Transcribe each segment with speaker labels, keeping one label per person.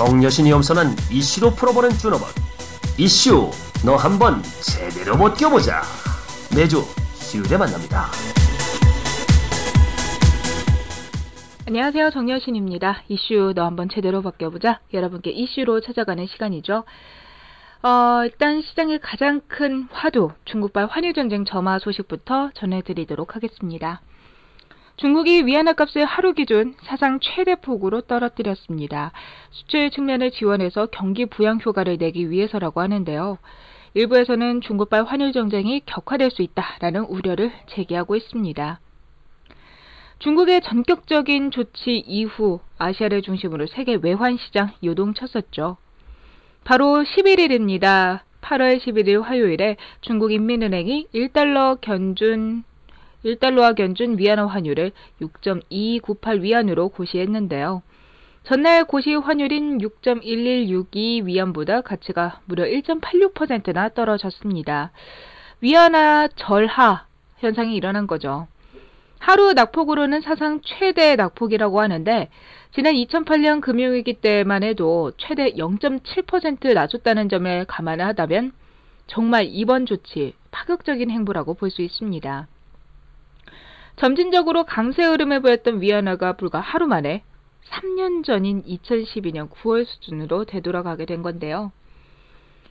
Speaker 1: 정여신이 엄선한 이슈로 풀어보는 준업원 이슈 너 한번 제대로 벗겨보자 매주 수요일에 만납니다.
Speaker 2: 안녕하세요. 정여신입니다. 이슈 너 한번 제대로 벗겨보자. 여러분께 이슈로 찾아가는 시간이죠. 어, 일단 시장의 가장 큰 화두, 중국발 환율 전쟁 점화 소식부터 전해드리도록 하겠습니다. 중국이 위안화 값을 하루 기준 사상 최대 폭으로 떨어뜨렸습니다. 수출 측면을 지원해서 경기 부양 효과를 내기 위해서라고 하는데요. 일부에서는 중국발 환율 전쟁이 격화될 수 있다라는 우려를 제기하고 있습니다. 중국의 전격적인 조치 이후 아시아를 중심으로 세계 외환 시장 요동쳤었죠. 바로 11일입니다. 8월 11일 화요일에 중국인민은행이 1달러 견준 1달러와 견준 위안화 환율을 6.2298 위안으로 고시했는데요. 전날 고시 환율인 6.1162 위안보다 가치가 무려 1.86%나 떨어졌습니다. 위안화 절하 현상이 일어난 거죠. 하루 낙폭으로는 사상 최대 낙폭이라고 하는데 지난 2008년 금융위기 때만 해도 최대 0.7% 낮췄다는 점을 감안하다면 정말 이번 조치 파격적인 행보라고 볼 수 있습니다. 점진적으로 강세 흐름을 보였던 위안화가 불과 하루 만에 3년 전인 2012년 9월 수준으로 되돌아가게 된 건데요.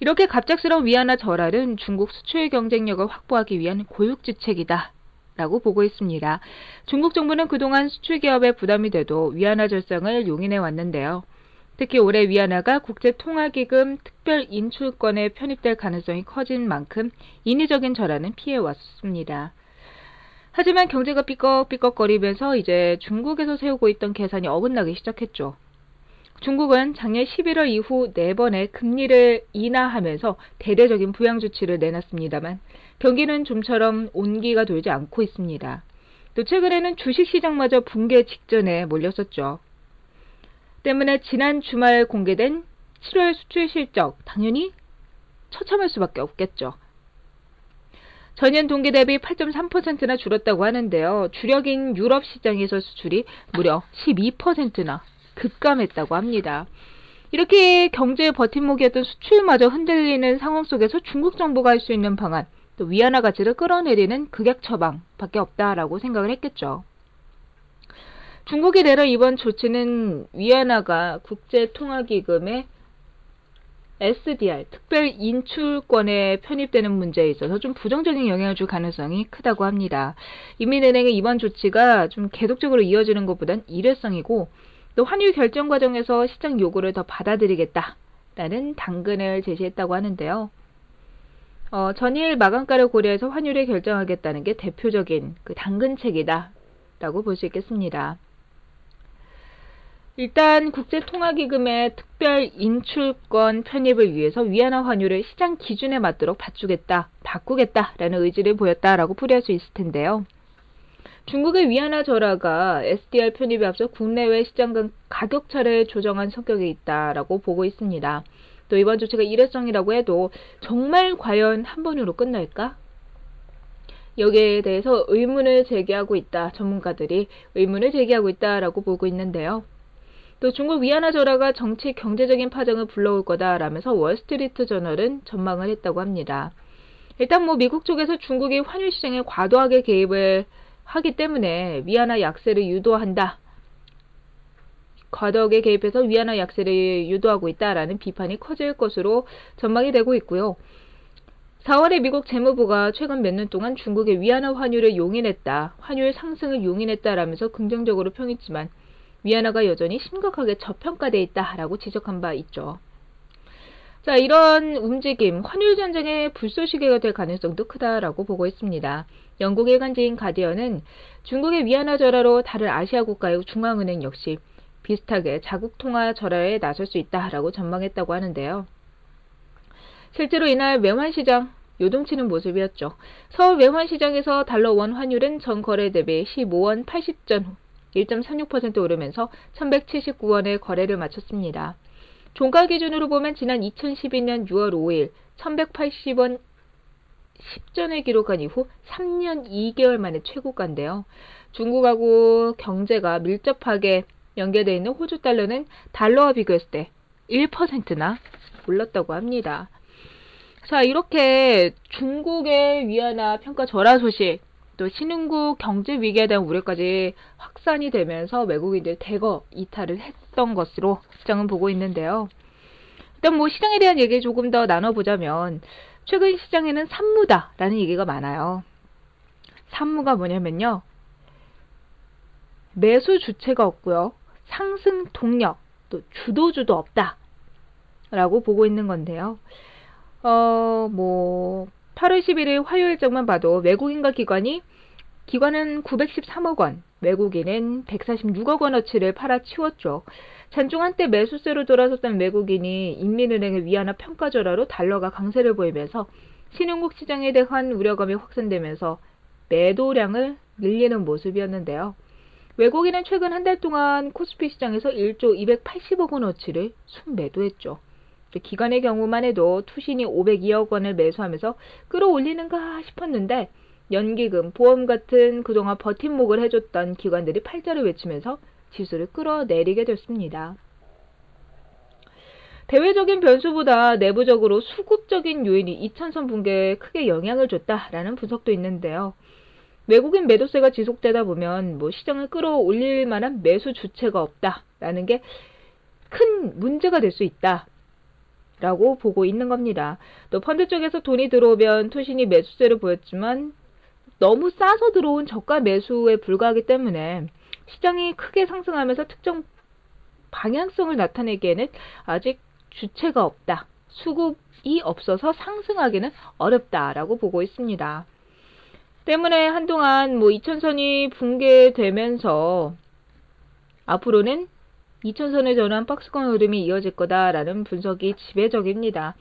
Speaker 2: 이렇게 갑작스러운 위안화 절하는 중국 수출 경쟁력을 확보하기 위한 고육지책이다 라고 보고 있습니다. 중국 정부는 그동안 수출 기업에 부담이 돼도 위안화 절상을 용인해 왔는데요. 특히 올해 위안화가 국제통화기금 특별 인출권에 편입될 가능성이 커진 만큼 인위적인 절하는 피해 왔습니다. 하지만 경제가 삐걱삐걱거리면서 이제 중국에서 세우고 있던 계산이 어긋나기 시작했죠. 중국은 작년 11월 이후 4번의 금리를 인하하면서 대대적인 부양 조치를 내놨습니다만 경기는 좀처럼 온기가 돌지 않고 있습니다. 또 최근에는 주식시장마저 붕괴 직전에 몰렸었죠. 때문에 지난 주말 공개된 7월 수출 실적 당연히 처참할 수밖에 없겠죠. 전년 동기 대비 8.3%나 줄었다고 하는데요. 주력인 유럽 시장에서 수출이 무려 12%나 급감했다고 합니다. 이렇게 경제의 버팀목이었던 수출마저 흔들리는 상황 속에서 중국 정부가 할 수 있는 방안, 또 위안화 가치를 끌어내리는 극약 처방밖에 없다라고 생각을 했겠죠. 중국이 내려 이번 조치는 위안화가 국제통화기금의 SDR, 특별 인출권에 편입되는 문제에 있어서 좀 부정적인 영향을 줄 가능성이 크다고 합니다. 인민은행의 이번 조치가 좀 계속적으로 이어지는 것보단 일회성이고 또 환율 결정 과정에서 시장 요구를 더 받아들이겠다라는 당근을 제시했다고 하는데요. 어, 전일 마감가를 고려해서 환율을 결정하겠다는 게 대표적인 그 당근책이다라고 볼 수 있겠습니다. 일단 국제통화기금의 특별 인출권 편입을 위해서 위안화 환율을 시장 기준에 맞도록 바꾸겠다, 바꾸겠다라는 의지를 보였다라고 풀이할 수 있을 텐데요. 중국의 위안화 절하가 SDR 편입에 앞서 국내외 시장 간 가격 차를 조정한 성격이 있다라고 보고 있습니다. 또 이번 조치가 일회성이라고 해도 정말 과연 한 번으로 끝날까? 여기에 대해서 의문을 제기하고 있다. 전문가들이 의문을 제기하고 있다라고 보고 있는데요. 또 중국 위안화 절하가 정치 경제적인 파장을 불러올 거다라면서 월스트리트 저널은 전망을 했다고 합니다. 일단 뭐 미국 쪽에서 중국이 환율 시장에 과도하게 개입을 하기 때문에 위안화 약세를 유도한다. 과도하게 개입해서 위안화 약세를 유도하고 있다라는 비판이 커질 것으로 전망이 되고 있고요. 4월에 미국 재무부가 최근 몇 년 동안 중국의 위안화 환율을 용인했다, 환율 상승을 용인했다라면서 긍정적으로 평했지만 위안화가 여전히 심각하게 저평가돼 있다라고 지적한 바 있죠. 자, 이런 움직임, 환율 전쟁의 불쏘시개가 될 가능성도 크다라고 보고 있습니다. 영국 일간지인 가디언은 중국의 위안화 절하로 다른 아시아 국가의 중앙은행 역시 비슷하게 자국 통화 절하에 나설 수 있다라고 전망했다고 하는데요. 실제로 이날 외환 시장 요동치는 모습이었죠. 서울 외환 시장에서 달러 원 환율은 전 거래 대비 15원 80전 1.36% 오르면서 1179원에 거래를 마쳤습니다. 종가 기준으로 보면 지난 2012년 6월 5일 1180원 10전을 기록한 이후 3년 2개월 만에 최고가인데요. 중국하고 경제가 밀접하게 연계되어 있는 호주 달러는 달러와 비교했을 때 1%나 올랐다고 합니다. 자, 이렇게 중국의 위안화 평가 절하 소식, 또 신흥국 경제 위기에 대한 우려까지 확산이 되면서 외국인들 대거 이탈을 했던 것으로 시장은 보고 있는데요. 일단 뭐 시장에 대한 얘기 조금 더 나눠보자면 최근 시장에는 산무다라는 얘기가 많아요. 산무가 뭐냐면요. 매수 주체가 없고요. 상승 동력, 또 주도주도 없다. 라고 보고 있는 건데요. 어, 뭐, 8월 11일 화요일장만 봐도 외국인과 기관이 기관은 913억 원, 외국인은 146억 원어치를 팔아치웠죠. 잔중 한때 매수세로 돌아섰던 외국인이 인민은행의 위안화 평가 절하로 달러가 강세를 보이면서 신흥국 시장에 대한 우려감이 확산되면서 매도량을 늘리는 모습이었는데요. 외국인은 최근 한 달 동안 코스피 시장에서 1조 280억 원어치를 순매도했죠. 기관의 경우만 해도 투신이 502억 원을 매수하면서 끌어올리는가 싶었는데 연기금, 보험 같은 그동안 버팀목을 해줬던 기관들이 팔자를 외치면서 지수를 끌어내리게 됐습니다. 대외적인 변수보다 내부적으로 수급적인 요인이 이천선 붕괴에 크게 영향을 줬다라는 분석도 있는데요. 외국인 매도세가 지속되다 보면 뭐 시장을 끌어올릴 만한 매수 주체가 없다라는 게 큰 문제가 될 수 있다. 라고 보고 있는 겁니다. 또 펀드 쪽에서 돈이 들어오면 투신이 매수세를 보였지만 너무 싸서 들어온 저가 매수에 불과하기 때문에 시장이 크게 상승하면서 특정 방향성을 나타내기에는 아직 주체가 없다. 수급이 없어서 상승하기는 어렵다라고 보고 있습니다. 때문에 한동안 뭐 2천선이 붕괴되면서 앞으로는 2천선에 전환 박스권 흐름이 이어질 거다라는 분석이 지배적입니다.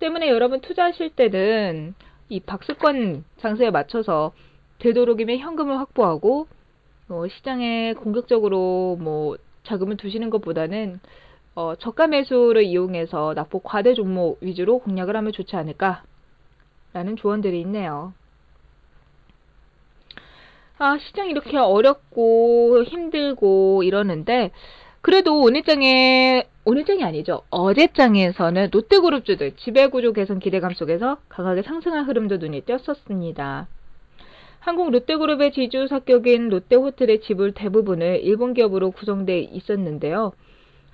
Speaker 2: 때문에 여러분 투자하실 때는 이 박스권 장세에 맞춰서 되도록이면 현금을 확보하고 어, 시장에 공격적으로 뭐 자금을 두시는 것보다는 어, 저가 매수를 이용해서 납부 과대 종목 위주로 공략을 하면 좋지 않을까라는 조언들이 있네요. 아, 시장 이렇게 어렵고 힘들고 이러는데 그래도 오늘장에 오늘장이 아니죠. 어제장에서는 롯데그룹주들 지배구조 개선 기대감 속에서 강하게 상승한 흐름도 눈에 띄었었습니다. 한국 롯데그룹의 지주 사격인 롯데호텔의 지분 대부분을 일본 기업으로 구성돼 있었는데요.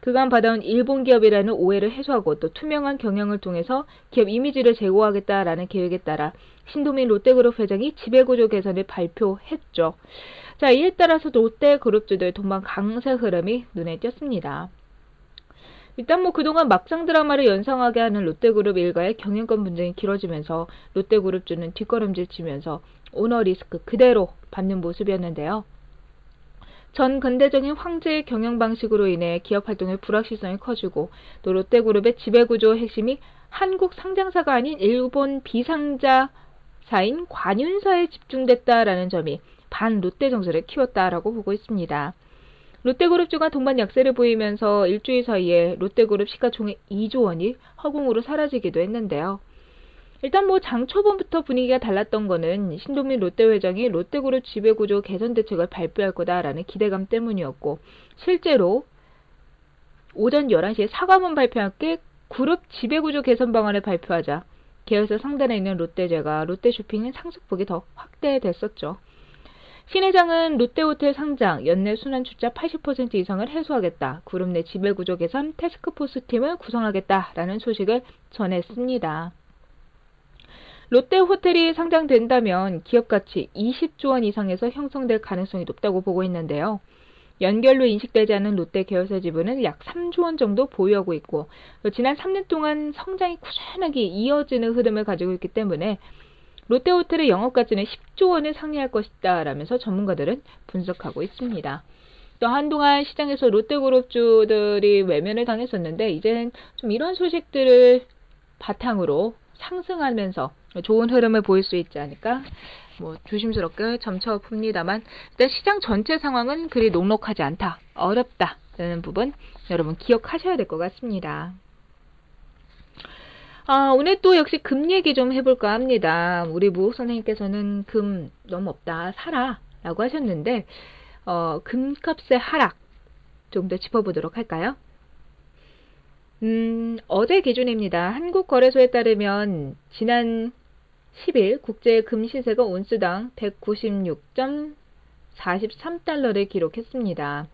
Speaker 2: 그간 받아온 일본 기업이라는 오해를 해소하고 또 투명한 경영을 통해서 기업 이미지를 제고하겠다라는 계획에 따라 신도민 롯데그룹 회장이 지배구조 개선을 발표했죠. 자, 이에 따라서 롯데그룹주들 동반 강세 흐름이 눈에 띄었습니다. 일단 뭐 그동안 막상 드라마를 연상하게 하는 롯데그룹 일가의 경영권 분쟁이 길어지면서 롯데그룹주는 뒷걸음질 치면서 오너 리스크 그대로 받는 모습이었는데요. 전 근대적인 황제의 경영 방식으로 인해 기업 활동의 불확실성이 커지고 또 롯데그룹의 지배구조 핵심이 한국 상장사가 아닌 일본 비상자사인 관윤사에 집중됐다라는 점이 반 롯데 정서를 키웠다라고 보고 있습니다. 롯데그룹주가 동반 약세를 보이면서 일주일 사이에 롯데그룹 시가총액 2조 원이 허공으로 사라지기도 했는데요. 일단 뭐 장 초반부터 분위기가 달랐던 거는 신동민 롯데 회장이 롯데그룹 지배구조 개선 대책을 발표할 거다라는 기대감 때문이었고 실제로 오전 11시에 사과문 함께 그룹 지배구조 개선 방안을 발표하자 계열사 상단에 있는 롯데제가 롯데쇼핑의 상승폭이 더 확대됐었죠. 신 회장은 롯데호텔 상장, 연내 순환 출자 80% 이상을 해소하겠다. 그룹 내 지배구조 개선 태스크포스 팀을 구성하겠다라는 소식을 전했습니다. 롯데 호텔이 상장된다면 기업 가치 20조 원 이상에서 형성될 가능성이 높다고 보고 있는데요. 연결로 인식되지 않은 롯데 계열사 지분은 약 3조 원 정도 보유하고 있고 지난 3년 동안 성장이 꾸준하게 이어지는 흐름을 가지고 있기 때문에 롯데호텔의 영업가치는 10조 원을 상회할 것이다 라면서 전문가들은 분석하고 있습니다. 또 한동안 시장에서 롯데그룹주들이 외면을 당했었는데 이제는 좀 이런 소식들을 바탕으로 상승하면서 좋은 흐름을 보일 수 있지 않을까? 뭐 조심스럽게 점쳐 풉니다만 일단 시장 전체 상황은 그리 녹록하지 않다, 어렵다라는 부분 여러분 기억하셔야 될 것 같습니다. 아, 오늘 또 역시 금 얘기 좀 해볼까 합니다. 우리 무옥 선생님께서는 금 너무 없다, 사라 라고 하셨는데 어, 금값의 하락 좀 더 짚어보도록 할까요? 음, 어제 기준입니다. 한국거래소에 따르면 지난 10일 국제 금시세가 온스당 196.43달러를 기록했습니다.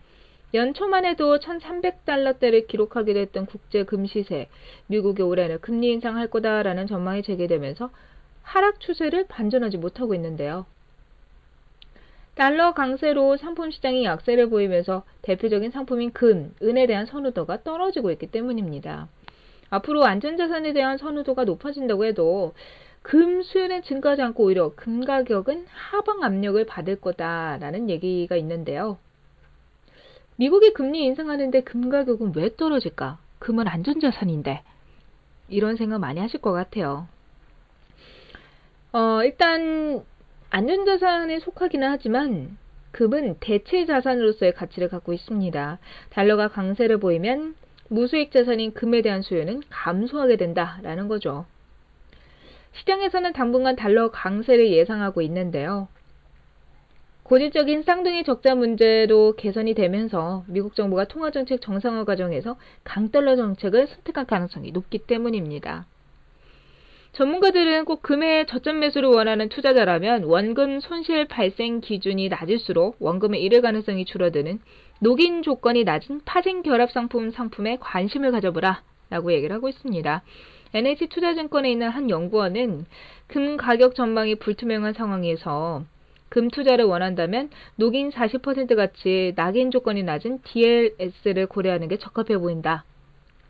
Speaker 2: 연초만 해도 1,300달러대를 기록하기도 했던 국제 금시세, 미국이 올해는 금리 인상할 거다라는 전망이 제기되면서 하락 추세를 반전하지 못하고 있는데요. 달러 강세로 상품 시장이 약세를 보이면서 대표적인 상품인 금, 은에 대한 선호도가 떨어지고 있기 때문입니다. 앞으로 안전자산에 대한 선호도가 높아진다고 해도 금 수요는 증가하지 않고 오히려 금 가격은 하방 압력을 받을 거다라는 얘기가 있는데요. 미국이 금리 인상하는데 금 가격은 왜 떨어질까? 금은 안전자산인데. 이런 생각 많이 하실 것 같아요. 어, 일단 안전자산에 속하기는 하지만 금은 대체 자산으로서의 가치를 갖고 있습니다. 달러가 강세를 보이면 무수익 자산인 금에 대한 수요는 감소하게 된다라는 거죠. 시장에서는 당분간 달러 강세를 예상하고 있는데요. 고질적인 쌍둥이 적자 문제도 개선이 되면서 미국 정부가 통화정책 정상화 과정에서 강달러 정책을 선택할 가능성이 높기 때문입니다. 전문가들은 꼭 금의 저점 매수를 원하는 투자자라면 원금 손실 발생 기준이 낮을수록 원금에 잃을 가능성이 줄어드는 녹인 조건이 낮은 파생 결합 상품 상품에 관심을 가져보라 라고 얘기를 하고 있습니다. NH 투자증권에 있는 한 연구원은 금 가격 전망이 불투명한 상황에서 금 투자를 원한다면 녹인 40% 같이 낙인 조건이 낮은 DLS를 고려하는 게 적합해 보인다.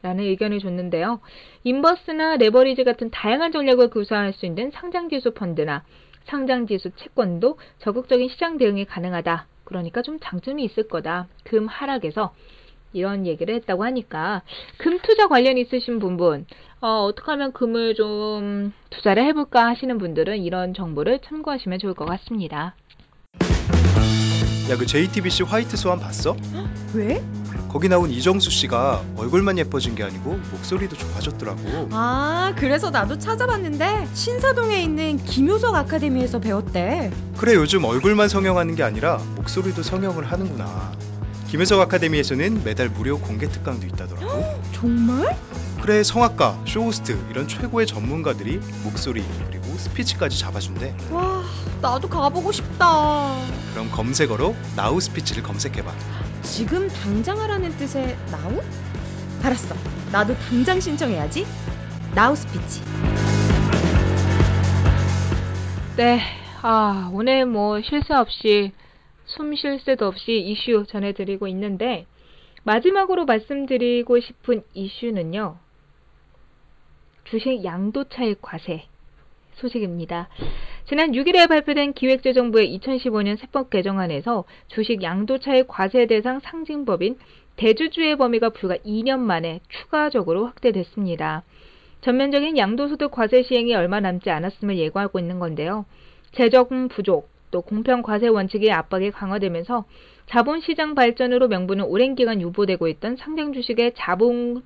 Speaker 2: 라는 의견을 줬는데요. 인버스나 레버리지 같은 다양한 전략을 구사할 수 있는 상장지수 펀드나 상장지수 채권도 적극적인 시장 대응이 가능하다. 그러니까 좀 장점이 있을 거다. 금 하락에서 이런 얘기를 했다고 하니까 금 투자 관련 있으신 분분 어, 어떻게 하면 금을 좀 투자를 해볼까 하시는 분들은 이런 정보를 참고하시면 좋을 것 같습니다.
Speaker 3: 야 그 JTBC 화이트 스완 봤어?
Speaker 4: 왜?
Speaker 3: 거기 나온 이정수 씨가 얼굴만 예뻐진 게 아니고 목소리도 좋아졌더라고.
Speaker 4: 아, 그래서 나도 찾아봤는데 신사동에 있는 김효석 아카데미에서 배웠대.
Speaker 3: 그래 요즘 얼굴만 성형하는 게 아니라 목소리도 성형을 하는구나. 김혜석 아카데미에서는 매달 무료 공개 특강도 있다더라고.
Speaker 4: 정말?
Speaker 3: 그래 성악가, 쇼호스트 이런 최고의 전문가들이 목소리 그리고 스피치까지 잡아준대.
Speaker 4: 와, 나도 가보고 싶다.
Speaker 3: 그럼 검색어로 나우 스피치를 검색해봐.
Speaker 4: 지금 당장 하라는 뜻의 now? 알았어. 나도 당장 신청해야지. 나우 스피치.
Speaker 2: 네, 아, 오늘 뭐 실수 없이 숨 쉴 새도 없이 이슈 전해드리고 있는데 마지막으로 말씀드리고 싶은 이슈는요. 주식 양도 차익 과세 소식입니다. 지난 6일에 발표된 기획재정부의 2015년 세법 개정안에서 주식 양도차익 과세 대상 상징법인 대주주의 범위가 불과 2년 만에 추가적으로 확대됐습니다. 전면적인 양도소득 과세 시행이 얼마 남지 않았음을 예고하고 있는 건데요. 재정 부족, 또 공평 과세 원칙의 압박이 강화되면서 자본시장 발전으로 명분은 오랜 기간 유보되고 있던 상장 주식의 자본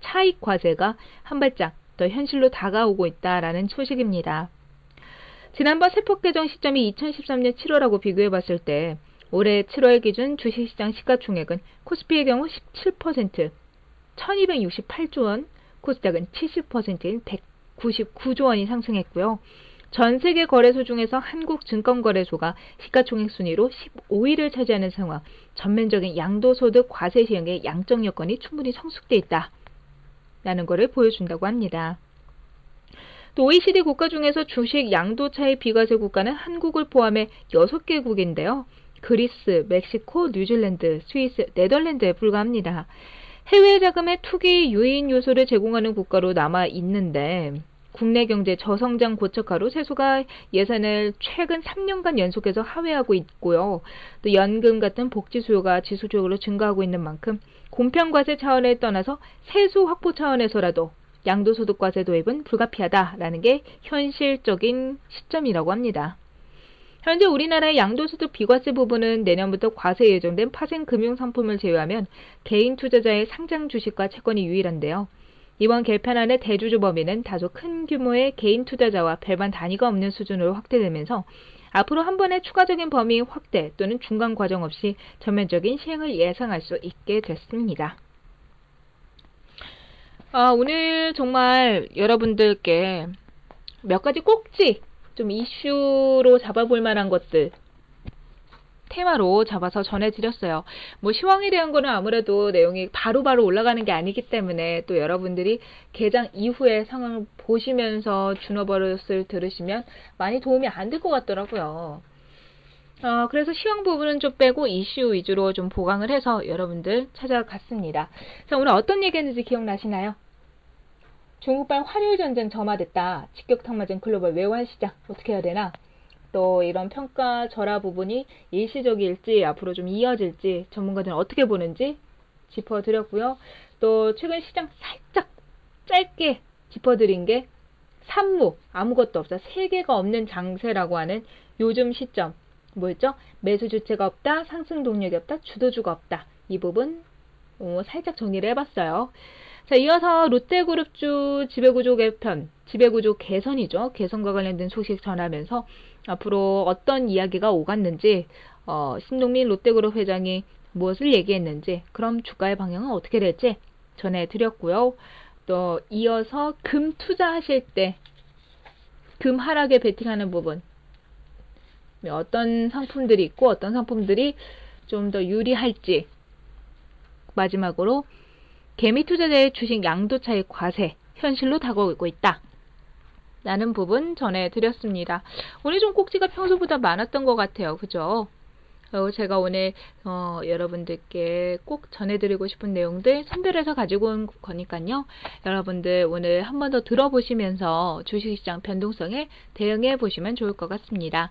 Speaker 2: 차익 과세가 한 발짝 더 현실로 다가오고 있다라는 소식입니다. 지난번 세폭 개정 시점이 2013년 7월하고 비교해 봤을 때 올해 7월 기준 주식시장 시가총액은 코스피의 경우 17%, 1268조 원, 코스닥은 70%인 199조 원이 상승했고요. 전 세계 거래소 중에서 한국증권거래소가 시가총액 순위로 15위를 차지하는 상황, 전면적인 양도소득 과세 시행의 양적 여건이 충분히 성숙돼 있다. 라는 것을 보여준다고 합니다. 또 OECD 국가 중에서 주식 양도차의 비과세 국가는 한국을 포함해 6개국인데요. 그리스, 멕시코, 뉴질랜드, 스위스, 네덜란드에 불과합니다. 해외 자금의 투기 유인 요소를 제공하는 국가로 남아 있는데 국내 경제 저성장 고착화로 세수가 예산을 최근 3년간 연속해서 하회하고 있고요. 또 연금 같은 복지 수요가 지수적으로 증가하고 있는 만큼 공평과세 차원에 떠나서 세수 확보 차원에서라도 양도소득과세 도입은 불가피하다라는 게 현실적인 시점이라고 합니다. 현재 우리나라의 양도소득 비과세 부분은 내년부터 과세 예정된 파생 금융상품을 제외하면 개인 투자자의 상장 주식과 채권이 유일한데요. 이번 개편안의 대주주 범위는 다소 큰 규모의 개인 투자자와 별반 단위가 없는 수준으로 확대되면서 앞으로 한 번의 추가적인 범위 확대 또는 중간 과정 없이 전면적인 시행을 예상할 수 있게 됐습니다. 아, 오늘 정말 여러분들께 몇 가지 꼭지 좀 이슈로 잡아볼 만한 것들 테마로 잡아서 전해드렸어요. 뭐 시황에 대한 거는 아무래도 내용이 바로바로 바로 올라가는 게 아니기 때문에 또 여러분들이 개장 이후의 상황을 보시면서 준어버릇을 들으시면 많이 도움이 안 될 것 같더라고요. 어, 그래서 시황 부분은 좀 빼고 이슈 위주로 좀 보강을 해서 여러분들 찾아갔습니다. 자, 오늘 어떤 얘기 했는지 기억나시나요? 중국발 화력 전쟁 점화됐다. 직격탄 맞은 글로벌 외환 시장 어떻게 해야 되나? 또 이런 평가 절하 부분이 일시적일지 앞으로 좀 이어질지 전문가들은 어떻게 보는지 짚어드렸고요. 또 최근 시장 살짝 짧게 짚어드린 게 산무 아무것도 없다 세계가 없는 장세라고 하는 요즘 시점 뭐였죠? 매수 주체가 없다 상승 동력이 없다 주도주가 없다 이 부분 어, 살짝 정리를 해봤어요. 자, 이어서 롯데그룹주 지배구조 개편, 지배구조 개선이죠. 개선과 관련된 소식 전하면서 앞으로 어떤 이야기가 오갔는지, 어, 신동민 롯데그룹 회장이 무엇을 얘기했는지, 그럼 주가의 방향은 어떻게 될지 전해드렸고요. 또 이어서 금 투자하실 때, 금 하락에 베팅하는 부분, 어떤 상품들이 있고 어떤 상품들이 좀 더 유리할지, 마지막으로 개미 투자자의 주식 양도 차익 과세 현실로 다가오고 있다. 라는 부분 전해드렸습니다. 오늘 좀 꼭지가 평소보다 많았던 것 같아요. 그죠? 어, 제가 오늘 어, 여러분들께 꼭 전해드리고 싶은 내용들 선별해서 가지고 온 거니까요. 여러분들 오늘 한 번 더 들어보시면서 주식시장 변동성에 대응해 보시면 좋을 것 같습니다.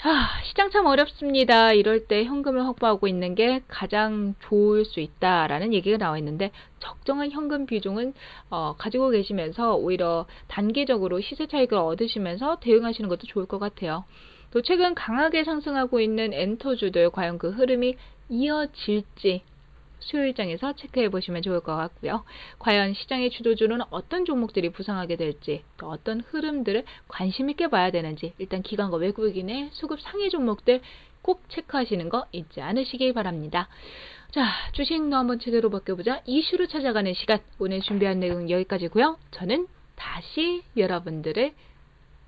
Speaker 2: 하, 시장 참 어렵습니다. 이럴 때 현금을 확보하고 있는 게 가장 좋을 수 있다라는 얘기가 나와 있는데 적정한 현금 비중은 어, 가지고 계시면서 오히려 단계적으로 시세 차익을 얻으시면서 대응하시는 것도 좋을 것 같아요. 또 최근 강하게 상승하고 있는 엔터주들 과연 그 흐름이 이어질지 수요일장에서 체크해 보시면 좋을 것 같고요. 과연 시장의 주도주는 어떤 종목들이 부상하게 될지, 또 어떤 흐름들을 관심 있게 봐야 되는지, 일단 기관과 외국인의 수급 상위 종목들 꼭 체크하시는 거 잊지 않으시기 바랍니다. 자, 주식도 한번 제대로 바뀌어보자. 이슈로 찾아가는 시간. 오늘 준비한 내용 여기까지고요. 저는 다시 여러분들을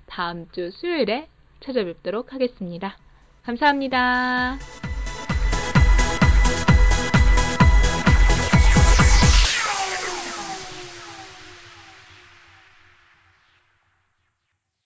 Speaker 2: 다음 주 수요일에 찾아뵙도록 하겠습니다. 감사합니다.